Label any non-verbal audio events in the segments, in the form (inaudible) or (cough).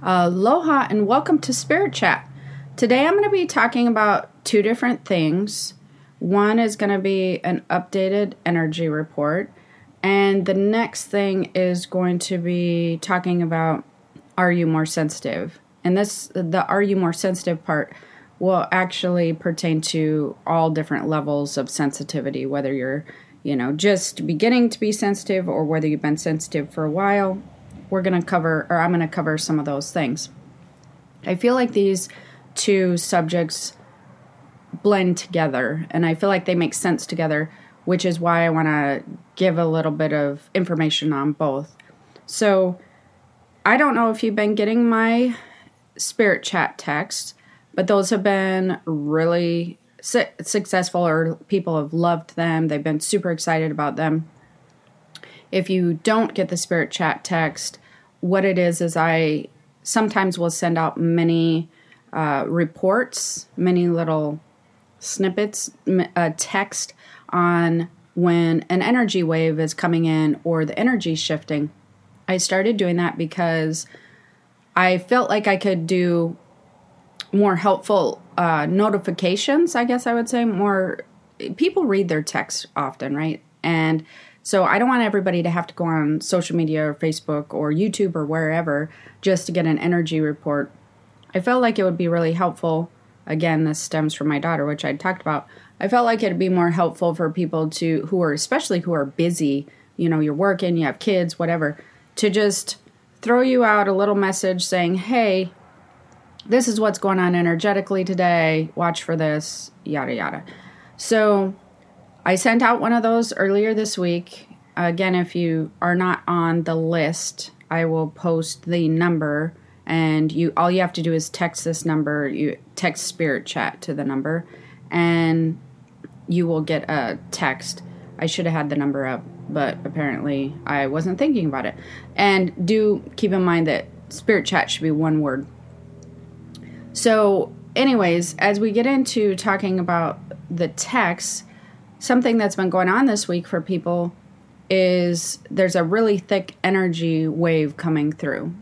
Aloha and welcome to Spirit Chat. Today I'm going to be talking about two different things. One is going to be an updated energy report, and the next thing is going to be talking about are you more sensitive? And this the are you more sensitive part will actually pertain to all different levels of sensitivity, whether you're, you know, just beginning to be sensitive or whether you've been sensitive for a while. We're going to cover, or I'm going to cover some of those things. I feel like these two subjects blend together and I feel like they make sense together, which is why I want to give a little bit of information on both. So, I don't know if you've been getting my spirit chat texts but those have been really su- successful or people have loved them. They've been super excited about them. If you don't get the spirit chat text, what it is is I sometimes will send out many uh, reports, many little snippets, a text on when an energy wave is coming in or the energy shifting. I started doing that because I felt like I could do more helpful uh, notifications, I guess I would say. More people read their text often, right? And so I don't want everybody to have to go on social media or Facebook or YouTube or wherever just to get an energy report. I felt like it would be really helpful. Again, this stems from my daughter, which I talked about. I felt like it'd be more helpful for people to who are especially who are busy, you know, you're working, you have kids, whatever, to just throw you out a little message saying, "Hey, this is what's going on energetically today. Watch for this, yada, yada. So I sent out one of those earlier this week. Again, if you are not on the list, I will post the number and you all you have to do is text this number you text spirit chat to the number and you will get a text. I should have had the number up but apparently i wasn't thinking about it. And do keep in mind that spirit chat should be one word. So, anyways, as we get into talking about the text, something that's been going on this week for people is there's a really thick energy wave coming through.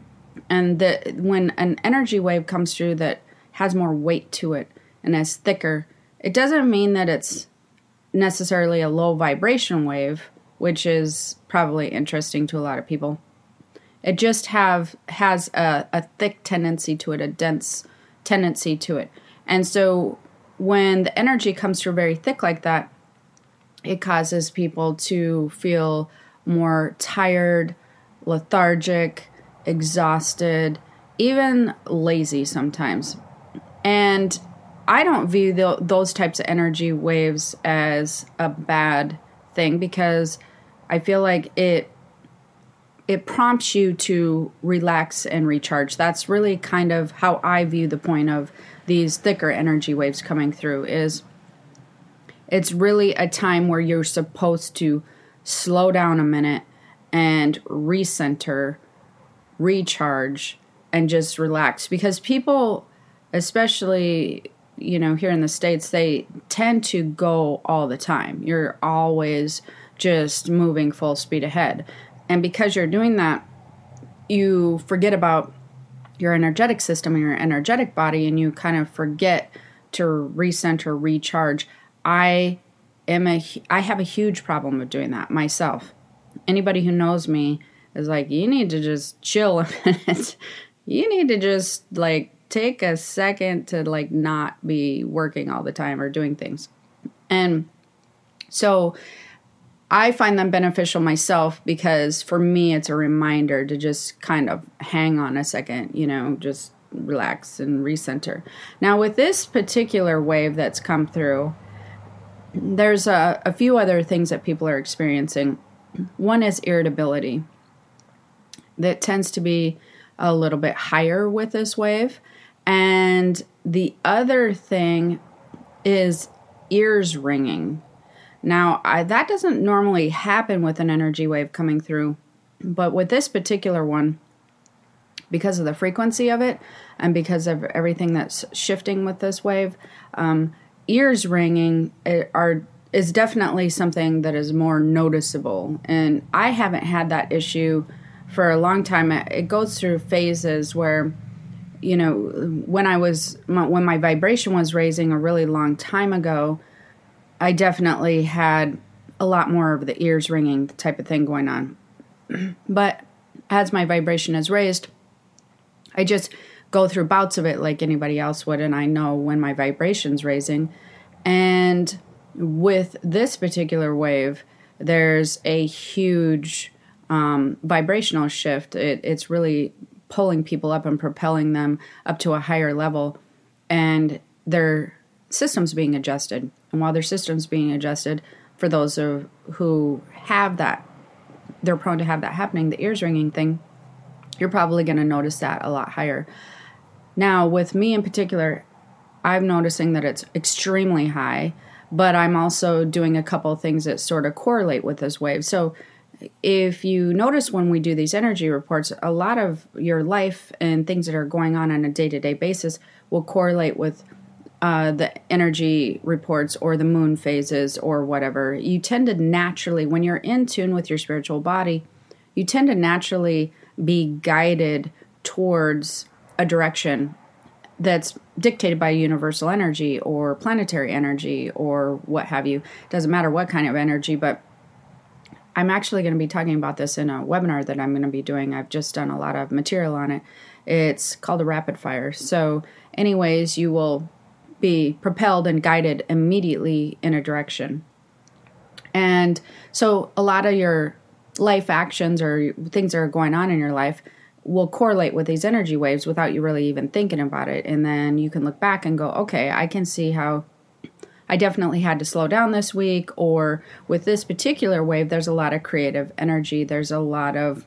And that when an energy wave comes through that has more weight to it and is thicker, it doesn't mean that it's necessarily a low vibration wave, which is probably interesting to a lot of people. It just have has a, a thick tendency to it, a dense tendency to it. And so when the energy comes through very thick like that, it causes people to feel more tired, lethargic, exhausted, even lazy sometimes. And I don't view the, those types of energy waves as a bad thing because I feel like it it prompts you to relax and recharge. That's really kind of how I view the point of these thicker energy waves coming through is it's really a time where you're supposed to slow down a minute and recenter, recharge and just relax because people especially you know here in the states they tend to go all the time. You're always just moving full speed ahead. And because you're doing that, you forget about your energetic system and your energetic body, and you kind of forget to recenter, recharge. I am a I have a huge problem with doing that myself. Anybody who knows me is like, you need to just chill a (laughs) minute. you need to just like take a second to like not be working all the time or doing things. And so I find them beneficial myself because for me, it's a reminder to just kind of hang on a second, you know, just relax and recenter. Now, with this particular wave that's come through, there's a, a few other things that people are experiencing. One is irritability, that tends to be a little bit higher with this wave. And the other thing is ears ringing now, I, that doesn't normally happen with an energy wave coming through, but with this particular one, because of the frequency of it and because of everything that's shifting with this wave, um, ears ringing eh, are is definitely something that is more noticeable. And I haven't had that issue for a long time. It goes through phases where you know, when I was when my vibration was raising a really long time ago, I definitely had a lot more of the ears ringing type of thing going on. (clears throat) but as my vibration is raised, I just go through bouts of it like anybody else would, and I know when my vibration's raising. And with this particular wave, there's a huge um, vibrational shift. It, it's really pulling people up and propelling them up to a higher level, and their systems being adjusted. And while their systems being adjusted, for those of, who have that, they're prone to have that happening, the ears ringing thing, you're probably going to notice that a lot higher. Now, with me in particular, I'm noticing that it's extremely high, but I'm also doing a couple things that sort of correlate with this wave. So, if you notice when we do these energy reports, a lot of your life and things that are going on on a day to day basis will correlate with uh, the energy reports or the moon phases or whatever. You tend to naturally, when you're in tune with your spiritual body, you tend to naturally be guided towards a direction that's dictated by universal energy or planetary energy or what have you. Doesn't matter what kind of energy, but I'm actually going to be talking about this in a webinar that I'm going to be doing. I've just done a lot of material on it. It's called a rapid fire. So, anyways, you will be propelled and guided immediately in a direction. And so, a lot of your life actions or things that are going on in your life will correlate with these energy waves without you really even thinking about it. And then you can look back and go, okay, I can see how I definitely had to slow down this week, or with this particular wave, there's a lot of creative energy, there's a lot of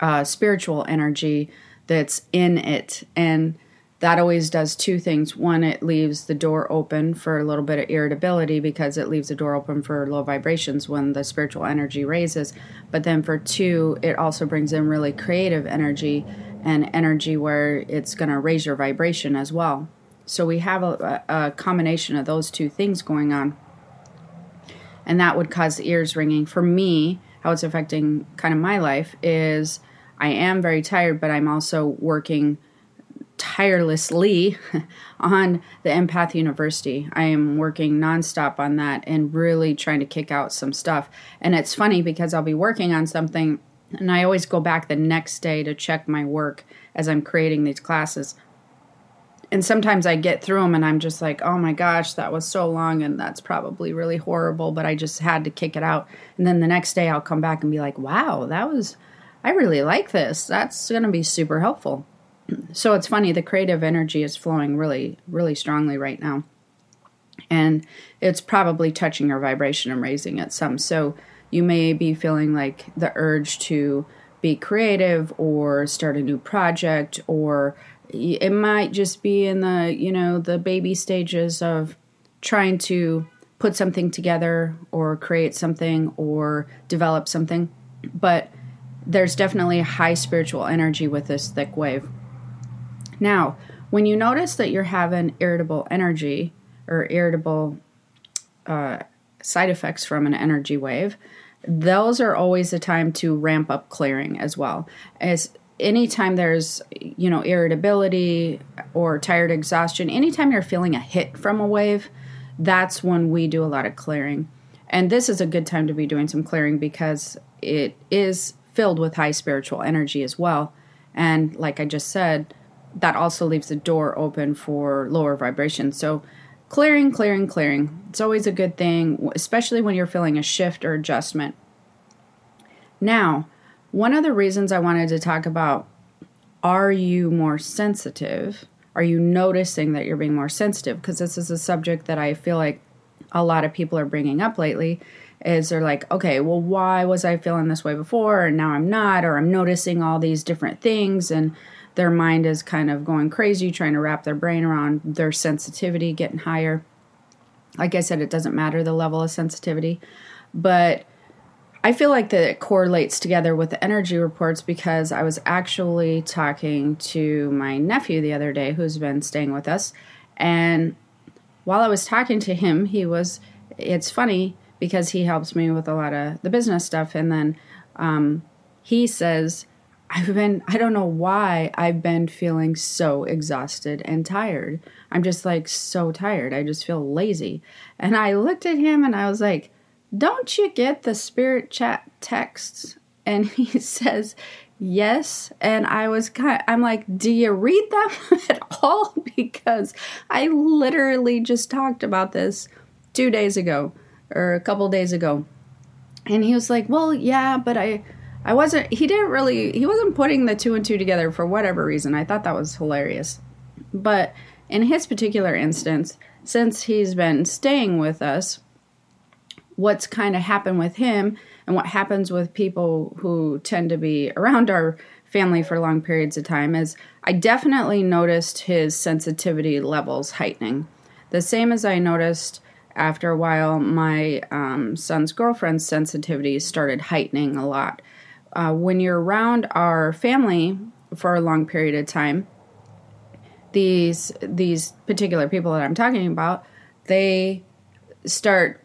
uh, spiritual energy that's in it. And that always does two things. One, it leaves the door open for a little bit of irritability because it leaves the door open for low vibrations when the spiritual energy raises. But then for two, it also brings in really creative energy and energy where it's going to raise your vibration as well. So we have a, a, combination of those two things going on. And that would cause ears ringing. For me, how it's affecting kind of my life is I am very tired, but I'm also working tirelessly (laughs) on the Empath University. I am working nonstop on that and really trying to kick out some stuff. And it's funny because I'll be working on something and I always go back the next day to check my work as I'm creating these classes. And sometimes I get through them and I'm just like, oh my gosh, that was so long and that's probably really horrible, but I just had to kick it out. And then the next day I'll come back and be like, wow, that was, I really like this. That's going to be super helpful so it's funny the creative energy is flowing really really strongly right now. And it's probably touching your vibration and raising it some. So you may be feeling like the urge to be creative or start a new project or it might just be in the you know the baby stages of trying to put something together or create something or develop something. But there's definitely high spiritual energy with this thick wave now, when you notice that you're having irritable energy or irritable uh, side effects from an energy wave, those are always the time to ramp up clearing as well. As anytime there's you know irritability or tired exhaustion, anytime you're feeling a hit from a wave, that's when we do a lot of clearing. And this is a good time to be doing some clearing because it is filled with high spiritual energy as well. And like I just said, that also leaves the door open for lower vibrations. So, clearing, clearing, clearing. It's always a good thing, especially when you're feeling a shift or adjustment. Now, one of the reasons I wanted to talk about are you more sensitive? Are you noticing that you're being more sensitive? Because this is a subject that I feel like a lot of people are bringing up lately is they're like, okay, well, why was I feeling this way before and now I'm not, or I'm noticing all these different things and their mind is kind of going crazy trying to wrap their brain around their sensitivity getting higher. Like I said, it doesn't matter the level of sensitivity, but I feel like that it correlates together with the energy reports because I was actually talking to my nephew the other day who's been staying with us. And while I was talking to him, he was, it's funny because he helps me with a lot of the business stuff. And then um, he says, I've been, I don't know why I've been feeling so exhausted and tired. I'm just like so tired. I just feel lazy. And I looked at him and I was like, Don't you get the spirit chat texts? And he (laughs) says, Yes. And I was kind of, I'm like, Do you read them (laughs) at all? (laughs) Because I literally just talked about this two days ago or a couple days ago. And he was like, Well, yeah, but I I wasn't, he didn't really, he wasn't putting the two and two together for whatever reason. I thought that was hilarious. But in his particular instance, since he's been staying with us, what's kind of happened with him and what happens with people who tend to be around our family for long periods of time is I definitely noticed his sensitivity levels heightening. The same as I noticed after a while my um, son's girlfriend's sensitivity started heightening a lot uh, when you're around our family for a long period of time, these these particular people that I'm talking about, they start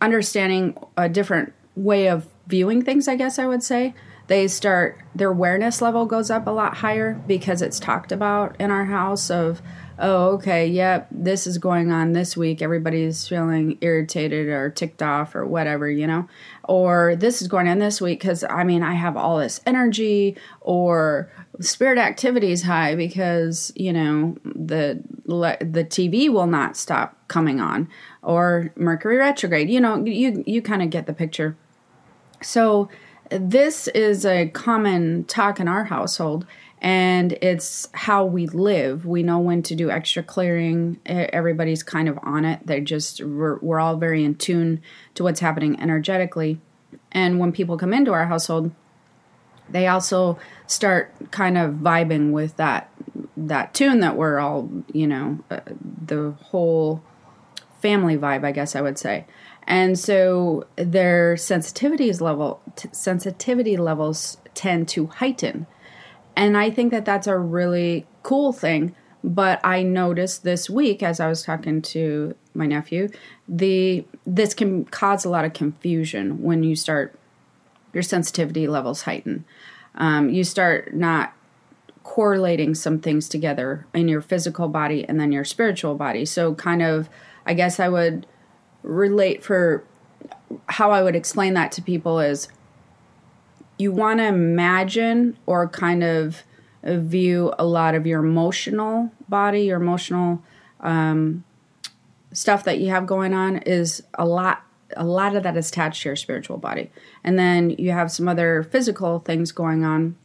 understanding a different way of viewing things. I guess I would say they start their awareness level goes up a lot higher because it's talked about in our house of oh, okay, yep, this is going on this week. Everybody's feeling irritated or ticked off or whatever, you know? Or this is going on this week because, I mean, I have all this energy or spirit activity is high because, you know, the, the TV will not stop coming on or Mercury retrograde. You know, you, you kind of get the picture. So, this is a common talk in our household and it's how we live. We know when to do extra clearing. Everybody's kind of on it. They're just we're, we're all very in tune to what's happening energetically. And when people come into our household, they also start kind of vibing with that that tune that we're all, you know, uh, the whole family vibe, I guess I would say. And so their sensitivities level t- sensitivity levels tend to heighten and I think that that's a really cool thing. But I noticed this week as I was talking to my nephew, the this can cause a lot of confusion when you start your sensitivity levels heighten. Um, you start not correlating some things together in your physical body and then your spiritual body. So, kind of, I guess I would relate for how I would explain that to people is you want to imagine or kind of view a lot of your emotional body, your emotional um, stuff that you have going on is a lot a lot of that is attached to your spiritual body. And then you have some other physical things going on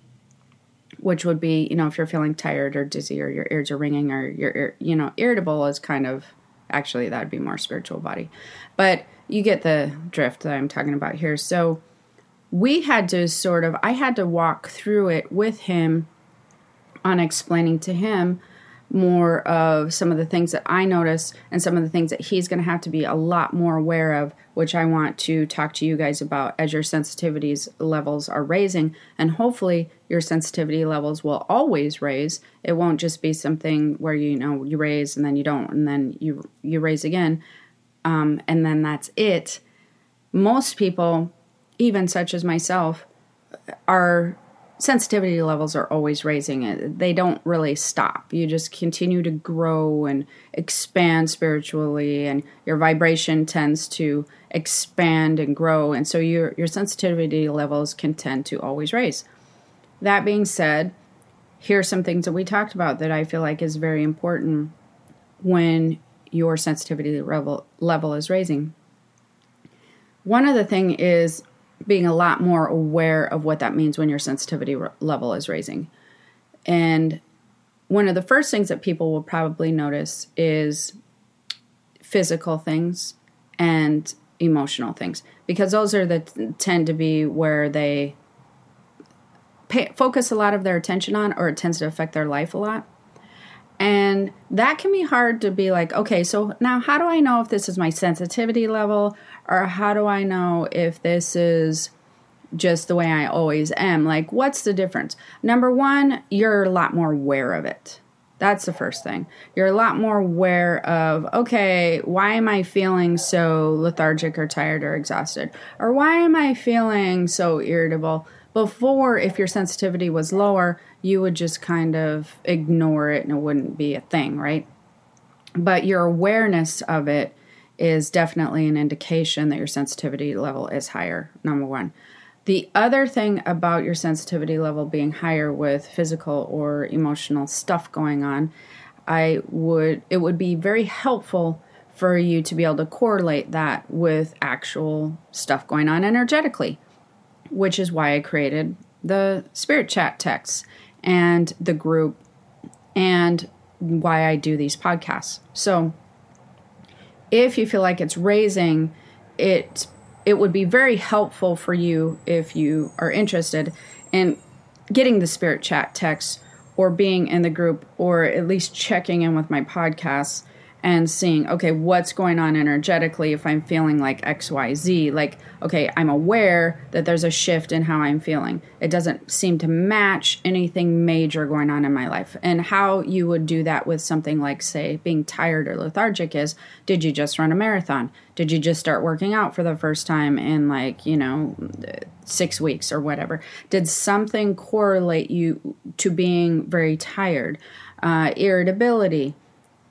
which would be you know if you're feeling tired or dizzy or your ears are ringing or you're you know irritable is kind of actually that'd be more spiritual body. But you get the drift that i'm talking about here. So we had to sort of, I had to walk through it with him on explaining to him more of some of the things that I notice and some of the things that he's going to have to be a lot more aware of, which I want to talk to you guys about as your sensitivities levels are raising. And hopefully, your sensitivity levels will always raise. It won't just be something where you know you raise and then you don't, and then you you raise again, um, and then that's it. Most people even such as myself, our sensitivity levels are always raising. Uh, they don't really stop. You just continue to grow and expand spiritually, and your vibration tends to expand and grow, and so your your sensitivity levels can tend to always raise. That being said, here are some things that we talked about that I feel like is very important when your sensitivity level level is raising. One other thing is being a lot more aware of what that means when your sensitivity level is raising. And one of the first things that people will probably notice is physical things and emotional things because those are the tend to be where they pay, focus a lot of their attention on or it tends to affect their life a lot and that can be hard to be like okay so now how do i know if this is my sensitivity level or how do I know if this is just the way I always am? Like, what's the difference? Number one, you're a lot more aware of it. That's the first thing. You're a lot more aware of, okay, why am I feeling so lethargic or tired or exhausted? Or why am I feeling so irritable? Before, if your sensitivity was lower, you would just kind of ignore it and it wouldn't be a thing, right? But your awareness of it is definitely an indication that your sensitivity level is higher, number one. The other thing about your sensitivity level being higher with physical or emotional stuff going on, I would it would be very helpful for you to be able to correlate that with actual stuff going on energetically, which is why I created the spirit chat texts and the group and why I do these podcasts. So, if you feel like it's raising, it it would be very helpful for you if you are interested in getting the spirit chat text or being in the group or at least checking in with my podcasts and seeing, okay, what's going on energetically if I'm feeling like XYZ. Like, okay, I'm aware that there's a shift in how I'm feeling. It doesn't seem to match anything major going on in my life. And how you would do that with something like, say, being tired or lethargic is did you just run a marathon? Did you just start working out for the first time in like, you know, six weeks or whatever? Did something correlate you to being very tired? Uh, irritability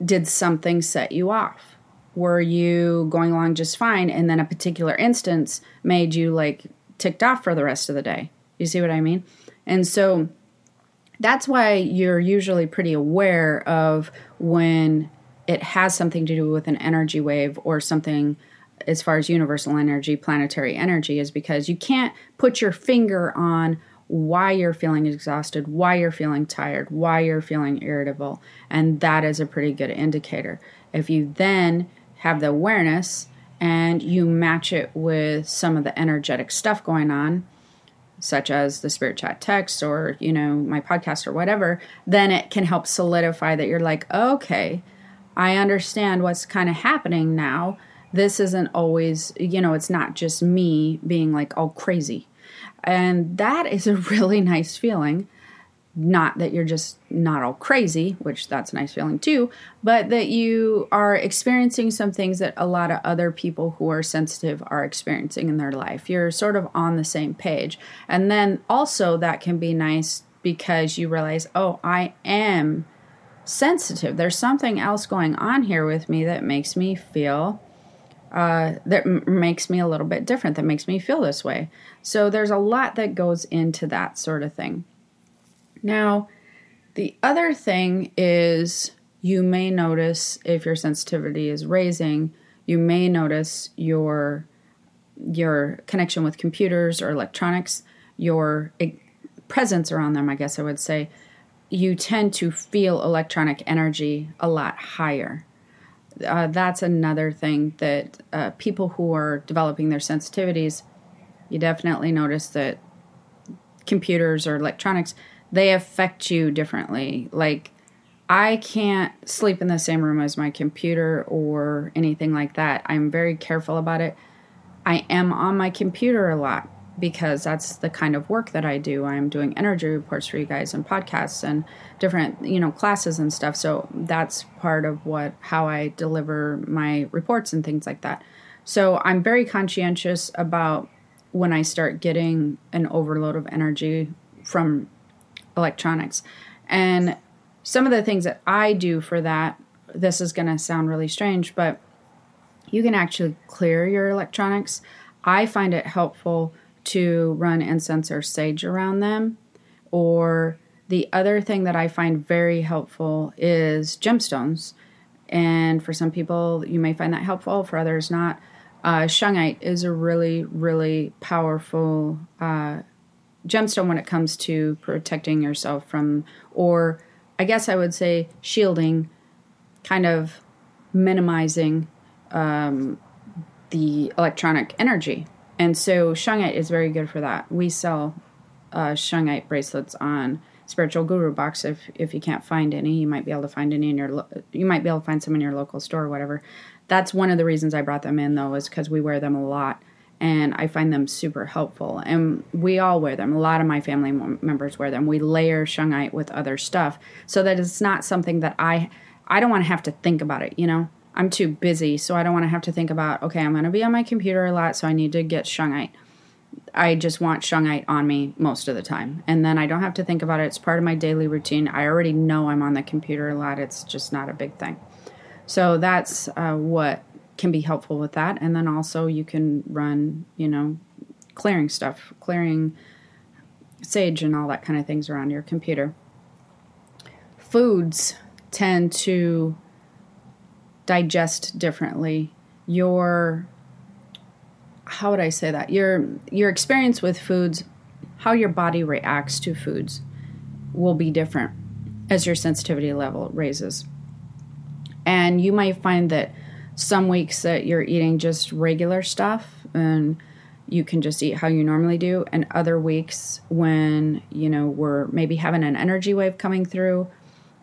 did something set you off? Were you going along just fine and then a particular instance made you like ticked off for the rest of the day? You see what I mean? And so that's why you're usually pretty aware of when it has something to do with an energy wave or something as far as universal energy, planetary energy, is because you can't put your finger on why you're feeling exhausted, why you're feeling tired, why you're feeling irritable. And that is a pretty good indicator. If you then have the awareness and you match it with some of the energetic stuff going on, such as the spirit chat text or, you know, my podcast or whatever, then it can help solidify that you're like, okay, I understand what's kind of happening now. This isn't always, you know, it's not just me being like all crazy and that is a (laughs) really nice feeling. Not that you're just not all crazy, which that's a nice feeling too, but that you are experiencing some things that a lot of other people who are sensitive are experiencing in their life. You're sort of on the same page. And then also, that can be nice because you realize, oh, I am sensitive. There's something else going on here with me that makes me feel uh, that m- makes me a little bit different, that makes me feel this way. So there's a lot that goes into that sort of thing. Now, the other thing is you may notice if your sensitivity is raising, you may notice your your connection with computers or electronics, your presence around them, I guess I would say, you tend to feel electronic energy a lot higher uh, that's another thing that uh, people who are developing their sensitivities, you definitely notice that computers or electronics, they affect you differently. Like, I can't sleep in the same room as my computer or anything like that. I'm very careful about it. I am on my computer a lot because that's the kind of work that I do. I'm doing energy reports for you guys and podcasts and different, you know, classes and stuff. So that's part of what how I deliver my reports and things like that. So I'm very conscientious about when I start getting an overload of energy from electronics. And some of the things that I do for that, this is going to sound really strange, but you can actually clear your electronics. I find it helpful to run incense or sage around them. Or the other thing that I find very helpful is gemstones. And for some people, you may find that helpful, for others, not. Uh, shungite is a really, really powerful uh, gemstone when it comes to protecting yourself from, or I guess I would say shielding, kind of minimizing um, the electronic energy and so shungite is very good for that. We sell uh, shungite bracelets on Spiritual Guru Box. If if you can't find any, you might be able to find any in your lo- you might be able to find some in your local store or whatever. That's one of the reasons I brought them in though, is because we wear them a lot and I find them super helpful. And we all wear them. A lot of my family members wear them. We layer shungite with other stuff so that it's not something that I I don't want to have to think about it. You know, I'm too busy, so I don't want to have to think about, okay, I'm going to be on my computer a lot, so I need to get shungite. I just want shungite on me most of the time. And then I don't have to think about it. It's part of my daily routine. I already know I'm on the computer a lot. It's just not a big thing. So that's uh, what can be helpful with that. And then also you can run, you know, clearing stuff, clearing sage and all that kind of things around your computer. Foods tend to digest differently. Your how would I say that? Your your experience with foods, how your body reacts to foods will be different as your sensitivity level raises. And you might find that some weeks that you're eating just regular stuff and you can just eat how you normally do and other weeks when you know we're maybe having an energy wave coming through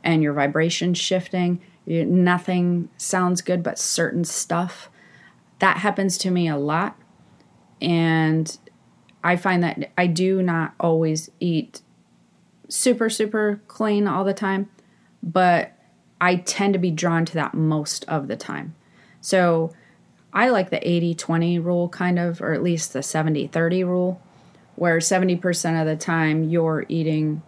and your vibration shifting nothing sounds good but certain stuff. That happens to me a lot. And i find that i do not always eat super super clean all the time but i tend to be drawn to that most of the time. So I like the 80 20 rule, kind of, or at least the 70 30 rule, where 70% of the time you're eating,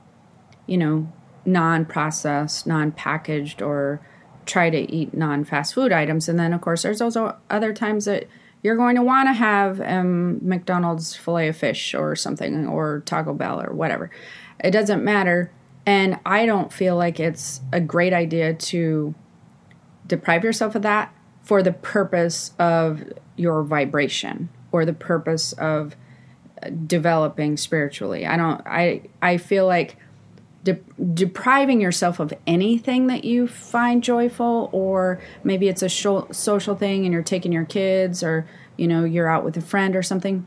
you know, non processed, non packaged, or try to eat non fast food items. And then, of course, there's also other times that you're going to want to have um, McDonald's filet of fish or something, or Taco Bell or whatever. It doesn't matter. And I don't feel like it's a great idea to deprive yourself of that for the purpose of your vibration or the purpose of developing spiritually. I don't I I feel like de- depriving yourself of anything that you find joyful or maybe it's a social thing and you're taking your kids or you know you're out with a friend or something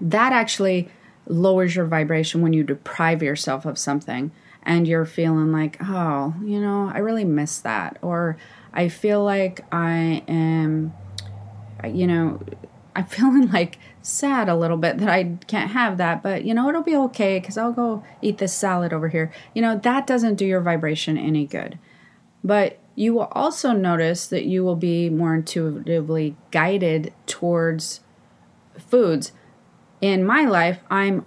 that actually lowers your vibration when you deprive yourself of something and you're feeling like oh you know i really miss that or I feel like I am, you know, I'm feeling like sad a little bit that I can't have that, but you know, it'll be okay because I'll go eat this salad over here. You know, that doesn't do your vibration any good. But you will also notice that you will be more intuitively guided towards foods. In my life, I'm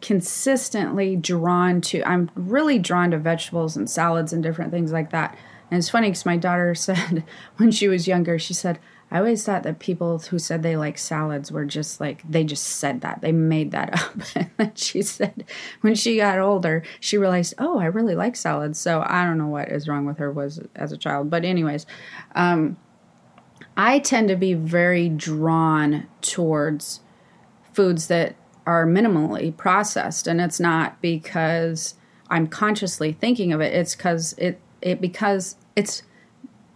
consistently drawn to, I'm really drawn to vegetables and salads and different things like that. And it's funny because my daughter (laughs) said when she was younger, she said, I always thought that people who said they like salads were just like, they just said that. They made that (laughs) up. and she said, when she got older, she realized, oh, I really like salads. So I don't know what is wrong with her was as a child. But, anyways, um, I tend to be very drawn towards foods that are minimally processed. And it's not because I'm consciously thinking of it, it's because it, it because it's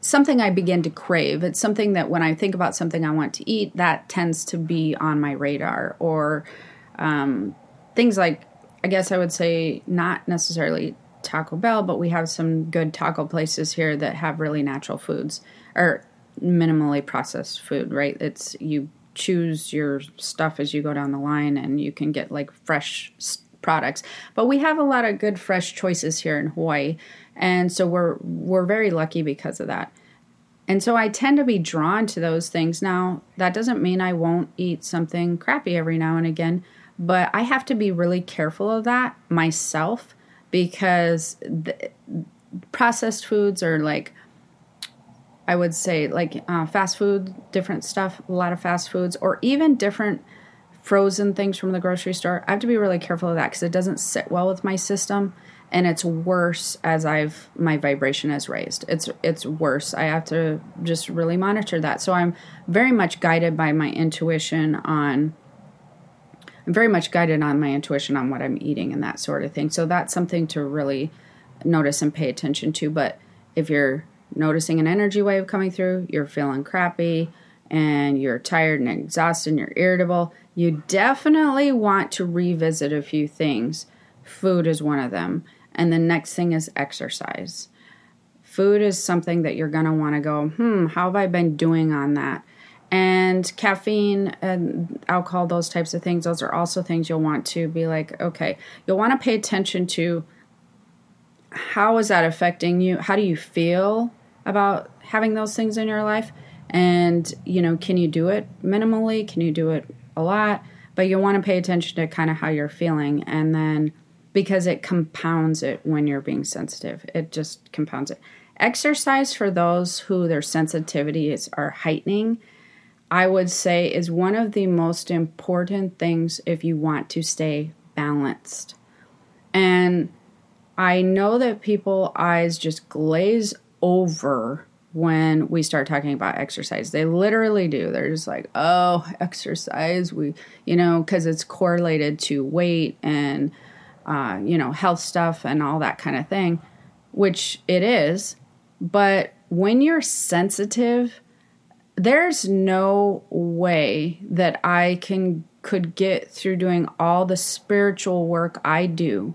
something I begin to crave. It's something that when I think about something I want to eat, that tends to be on my radar. Or um, things like, I guess I would say, not necessarily Taco Bell, but we have some good taco places here that have really natural foods or minimally processed food, right? It's you choose your stuff as you go down the line and you can get like fresh products. But we have a lot of good fresh choices here in Hawaii and so we're we're very lucky because of that. And so I tend to be drawn to those things. Now, that doesn't mean I won't eat something crappy every now and again, but I have to be really careful of that myself because processed foods are like I would say like uh, fast food, different stuff, a lot of fast foods, or even different frozen things from the grocery store. I have to be really careful of that because it doesn't sit well with my system and it's worse as I've my vibration has raised. It's it's worse. I have to just really monitor that. So I'm very much guided by my intuition on I'm very much guided on my intuition on what I'm eating and that sort of thing. So that's something to really notice and pay attention to. But if you're noticing an energy wave coming through, you're feeling crappy and you're tired and exhausted and you're irritable, you definitely want to revisit a few things. Food is one of them. And the next thing is exercise. Food is something that you're going to want to go, hmm, how have I been doing on that? And caffeine and alcohol, those types of things, those are also things you'll want to be like, okay, you'll want to pay attention to how is that affecting you? How do you feel about having those things in your life? And, you know, can you do it minimally? Can you do it a lot? but you want to pay attention to kind of how you're feeling and then because it compounds it when you're being sensitive. It just compounds it. Exercise for those who their sensitivities are heightening, I would say, is one of the most important things if you want to stay balanced. And I know that people eyes just glaze over when we start talking about exercise. They literally do. They're just like, "Oh, (laughs) exercise." We, you know, cuz it's correlated to weight and uh, you know, health stuff and all that kind of thing, which it is. But when you're sensitive, there's no way that I can could get through doing all the spiritual work I do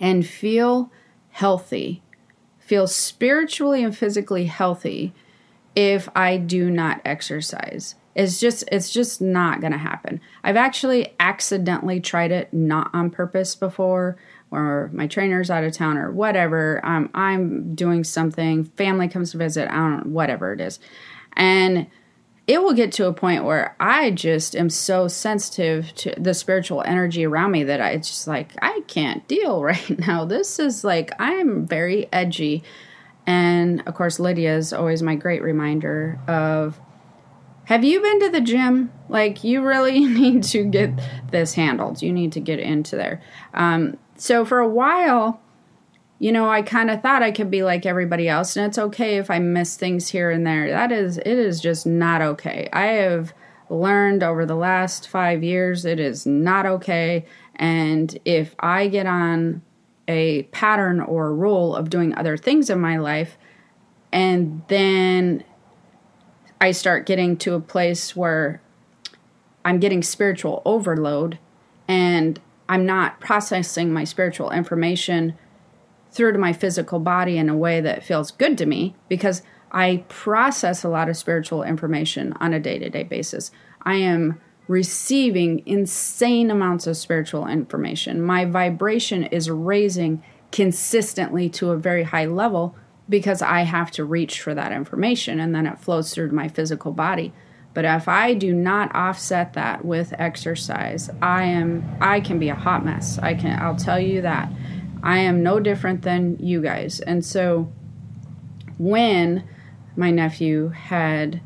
and feel healthy, feel spiritually and physically healthy if I do not exercise. It's just it's just not going to happen. I've actually accidentally tried it not on purpose before or my trainer's out of town or whatever. Um, I'm doing something, family comes to visit, I don't know, whatever it is. And it will get to a point where I just am so sensitive to the spiritual energy around me that I it's just like I can't deal (laughs) right now. This is like I'm very edgy. And of course Lydia is always my great reminder of have you been to the gym? Like, you really (laughs) need to get this handled. You need to get into there. Um, so, for a while, you know, I kind of thought I could be like everybody else, and it's okay if I miss things here and there. That is, it is just not okay. I have learned over the last five years it is not okay. And if I get on a pattern or a rule of doing other things in my life, and then I start getting to a place where I'm getting spiritual overload and I'm not processing my spiritual information through to my physical body in a way that feels good to me because I process a lot of spiritual information on a day to day basis. I am receiving insane amounts of spiritual information. My vibration is raising consistently to a very high level because I have to reach for that information and then it flows through my physical body. But if I do not offset that with exercise, I am I can be a hot mess. I can I'll tell you that. I am no different than you guys. And so when my nephew had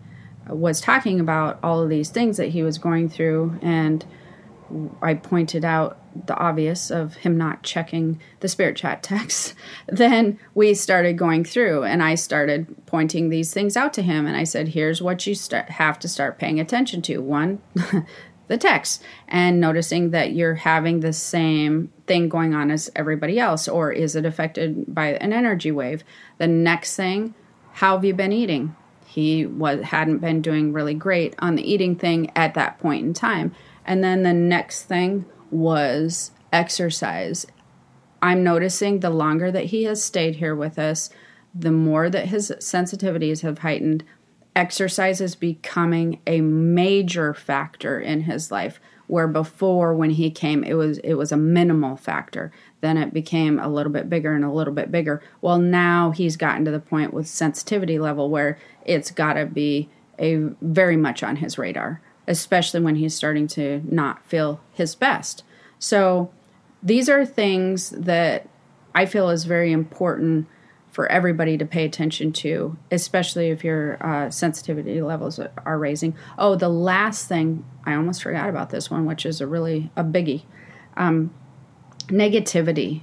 was talking about all of these things that he was going through and I pointed out the obvious of him not checking the spirit chat text, (laughs) then we started going through and I started pointing these things out to him. And I said, here's what you start, have to start paying attention to. One, (laughs) the text, and noticing that you're having the same thing going on as everybody else, or is it affected by an energy wave? The next thing, how have you been eating? He was hadn't been doing really great on the eating thing at that point in time. And then the next thing, was exercise. I'm noticing the longer that he has stayed here with us, the more that his sensitivities have heightened. Exercise is becoming a major factor in his life where before when he came it was it was a minimal factor then it became a little bit bigger and a little bit bigger well now he's gotten to the point with sensitivity level where it's got to be a very much on his radar especially when he's starting to not feel his best. So, these are things that I feel is very important for everybody to pay attention to, especially if your uh, sensitivity levels are raising. Oh, the last thing I almost forgot about this one, which is a really a biggie, um, negativity.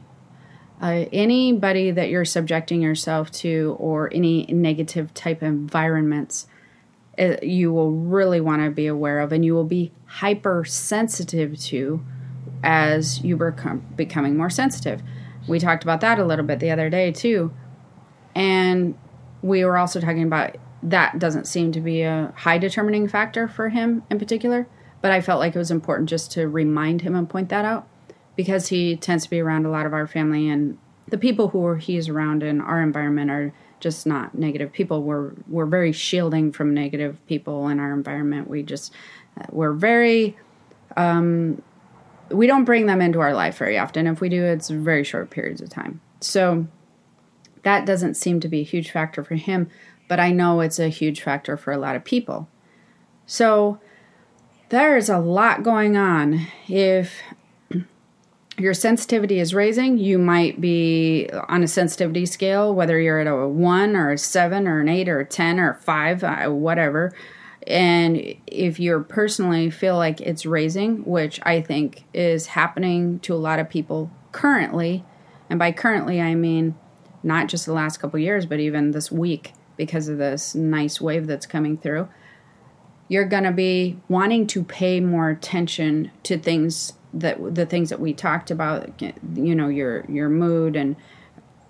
Uh, anybody that you're subjecting yourself to, or any negative type environments, Uh, you will really want to be aware of and you will be hypersensitive to as you become becoming more sensitive. We talked about that a little bit the other day too. And we were also talking about that doesn't seem to be a high determining factor for him in particular, but I felt like it was important just to remind him and point that out because he tends to be around a lot of our family and the people who he's around in our environment are just not negative people. We're we're very shielding from negative people in our environment. We just we're very um, we don't bring them into our life very often. If we do, it's very short periods of time. So that doesn't seem to be a huge factor for him, but I know it's a huge factor for a lot of people. So there's a lot going on. If your sensitivity is raising, you might be on a sensitivity scale, whether you're at a one or a seven or an eight or a 10 or a five, uh, whatever. And if you personally feel like it's raising, which I think is happening to a lot of people currently, and by currently I mean not just the last couple years, but even this week because of this nice wave that's coming through, you're going to be wanting to pay more attention to things that the things that we talked about, you know, your your mood and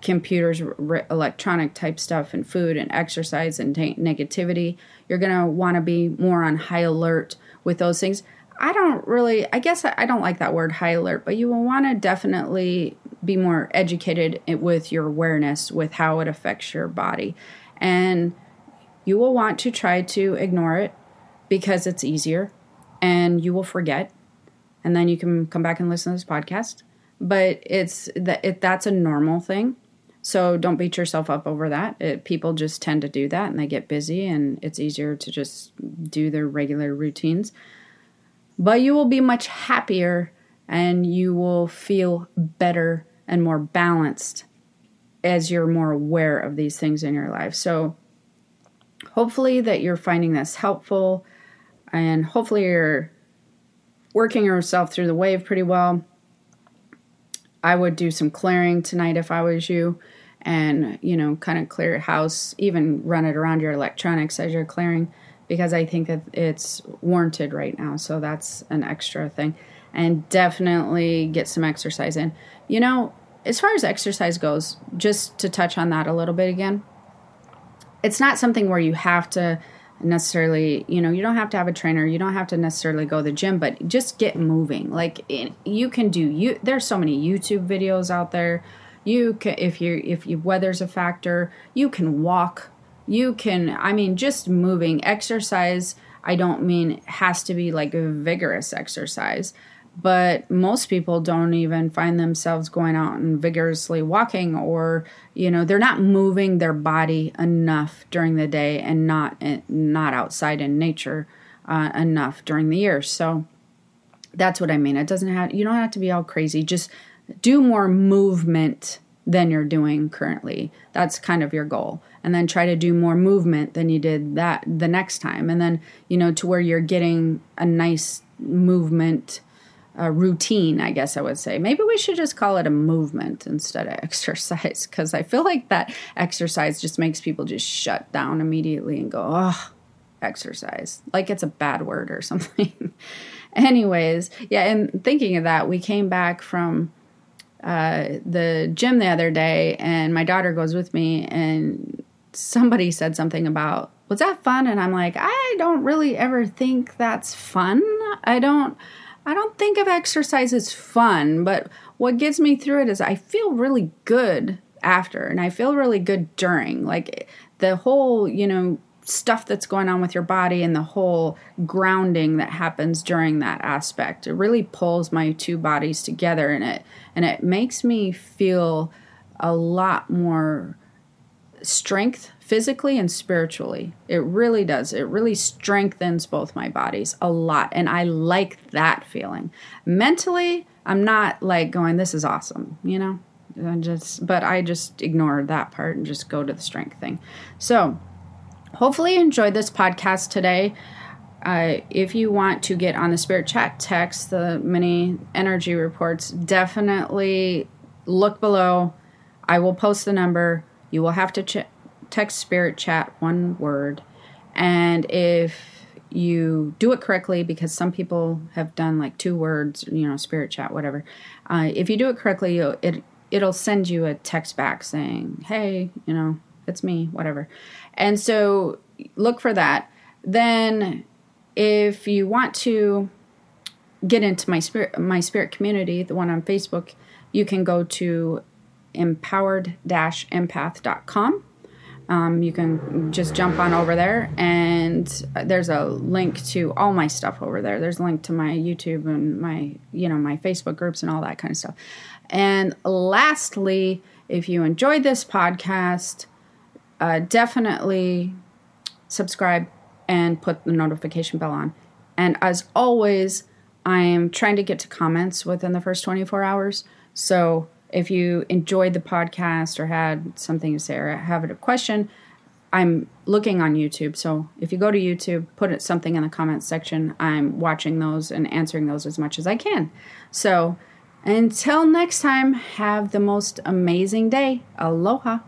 computers, electronic type stuff, and food and exercise and t- negativity. You're going to want to be more on high alert with those things. I don't really, I guess I don't like that word high alert, but you will want to definitely be more educated with your awareness with how it affects your body. And you will want to try to ignore it because it's easier and you will forget. And then you can come back and listen to this podcast. But it's that it, that's a normal thing. So don't beat yourself up over that. It, people just tend to do that and they get busy and it's easier to just do their regular routines. But you will be much happier and you will feel better and more balanced as you're more aware of these things in your life. So hopefully that you're finding this helpful and hopefully you're working yourself through the wave pretty well. I would do some clearing tonight if I was you and, you know, kind of clear your house, even run it around your electronics as you're clearing because I think that it's warranted right now. So that's an extra thing. And definitely get some exercise in. You know, as far as exercise goes, just to touch on that a little bit again, it's not something where you have to necessarily you know you don't have to have a trainer. You don't have to necessarily go to the gym but just get moving. Like you can do you there's so many youtube videos out there. You can if you if you weather's a factor you can walk. You can i mean just moving. Exercise i don't mean has to be like a vigorous exercise but most people don't even find themselves going out and vigorously walking or you know they're not moving their body enough during the day and not not outside in nature uh, enough during the year. So that's what i mean. It doesn't have you don't have to be all crazy. Just do more movement than you're doing currently. That's kind of your goal. And then try to do more movement than you did that the next time. And then you know to where you're getting a nice movement a routine, I guess I would say. Maybe we should just call it a movement instead of (laughs) exercise because I feel like that exercise just makes people just shut down immediately and go, oh, exercise. Like it's a bad word or (laughs) something. Anyways, yeah, and thinking of that, we came back from uh, the gym the other day and my daughter goes with me and somebody said something about, was that fun? And I'm like, I don't really ever think that's fun. I don't. I don't think of exercise as fun, but what gets me through it is I feel really good after and I feel really good during. Like the whole, you know, stuff that's going on with your body and the whole grounding that happens during that aspect. It really pulls my two bodies together and it and it makes me feel a lot more strength physically and spiritually. It really does. It really strengthens both my bodies a lot. And I like that feeling. Mentally, I'm not like going, this is awesome, you know? I just but I just ignore that part and just go to the strength thing. So hopefully you enjoyed this podcast today. Uh, if you want to get on the spirit chat text, the mini energy reports, definitely look below. I will post the number. You will have to ch- text spirit chat one word. And if you do it correctly, because some people have done like two words, you know, spirit chat, whatever. Uh, if you do it correctly, it it'll send you a text back saying, "Hey, you know, it's me, whatever." And so look for that. Then, if you want to get into my spirit my spirit community, the one on Facebook, you can go to empowered-empath.com um, you can just jump on over there and there's a link to all my stuff over there. There's a link to my youtube and my you know my facebook groups and all that kind of stuff. And lastly if you enjoyed this podcast uh, definitely subscribe and put the notification bell on. And as always, I'm trying to get to comments within the first 24 hours. So if you enjoyed the podcast or had something to say or have a question, I'm looking on YouTube. So if you go to YouTube, put something in the comments section. I'm watching those and answering those as much as I can. So until next time, have the most amazing day. Aloha.